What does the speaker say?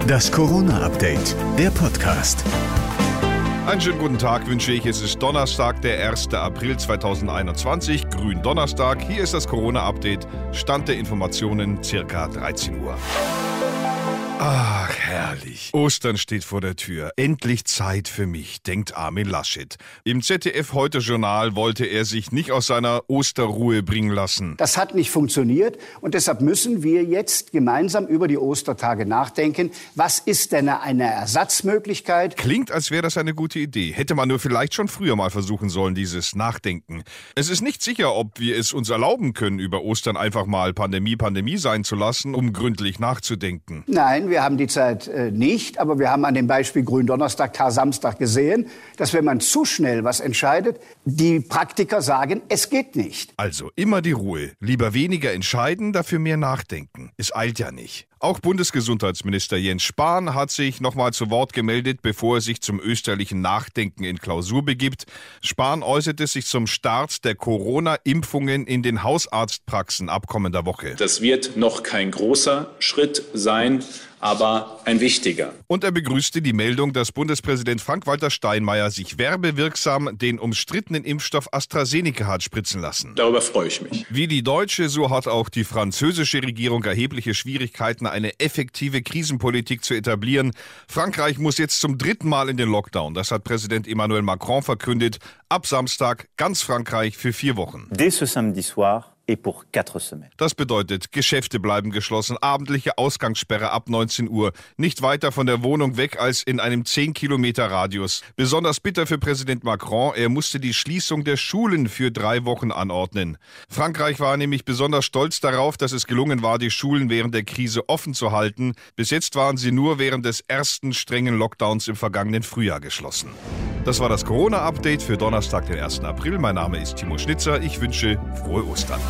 Das Corona-Update, der Podcast. Einen schönen guten Tag wünsche ich. Es ist Donnerstag, der 1. April 2021, Grün Donnerstag. Hier ist das Corona-Update. Stand der Informationen circa 13 Uhr. Ach, herrlich. Ostern steht vor der Tür. Endlich Zeit für mich, denkt Armin Laschet. Im ZDF Heute Journal wollte er sich nicht aus seiner Osterruhe bringen lassen. Das hat nicht funktioniert und deshalb müssen wir jetzt gemeinsam über die Ostertage nachdenken. Was ist denn eine Ersatzmöglichkeit? Klingt, als wäre das eine gute Idee. Hätte man nur vielleicht schon früher mal versuchen sollen, dieses Nachdenken. Es ist nicht sicher, ob wir es uns erlauben können, über Ostern einfach mal Pandemie, Pandemie sein zu lassen, um gründlich nachzudenken. Nein, wir haben die Zeit äh, nicht, aber wir haben an dem Beispiel Gründonnerstag, Kar-Samstag gesehen, dass wenn man zu schnell was entscheidet, die Praktiker sagen, es geht nicht. Also immer die Ruhe. Lieber weniger entscheiden, dafür mehr nachdenken. Es eilt ja nicht. Auch Bundesgesundheitsminister Jens Spahn hat sich nochmal zu Wort gemeldet, bevor er sich zum österlichen Nachdenken in Klausur begibt. Spahn äußerte sich zum Start der Corona-Impfungen in den Hausarztpraxen ab kommender Woche. Das wird noch kein großer Schritt sein, aber ein wichtiger. Und er begrüßte die Meldung, dass Bundespräsident Frank-Walter Steinmeier sich werbewirksam den umstrittenen Impfstoff AstraZeneca hat spritzen lassen. Darüber freue ich mich. Wie die deutsche, so hat auch die französische Regierung erhebliche Schwierigkeiten, eine effektive Krisenpolitik zu etablieren. Frankreich muss jetzt zum dritten Mal in den Lockdown. Das hat Präsident Emmanuel Macron verkündet. Ab Samstag ganz Frankreich für vier Wochen. Dès ce samedi soir, das bedeutet, Geschäfte bleiben geschlossen, abendliche Ausgangssperre ab 19 Uhr, nicht weiter von der Wohnung weg als in einem 10 Kilometer Radius. Besonders bitter für Präsident Macron, er musste die Schließung der Schulen für drei Wochen anordnen. Frankreich war nämlich besonders stolz darauf, dass es gelungen war, die Schulen während der Krise offen zu halten. Bis jetzt waren sie nur während des ersten strengen Lockdowns im vergangenen Frühjahr geschlossen. Das war das Corona-Update für Donnerstag, den 1. April. Mein Name ist Timo Schnitzer. Ich wünsche frohe Ostern.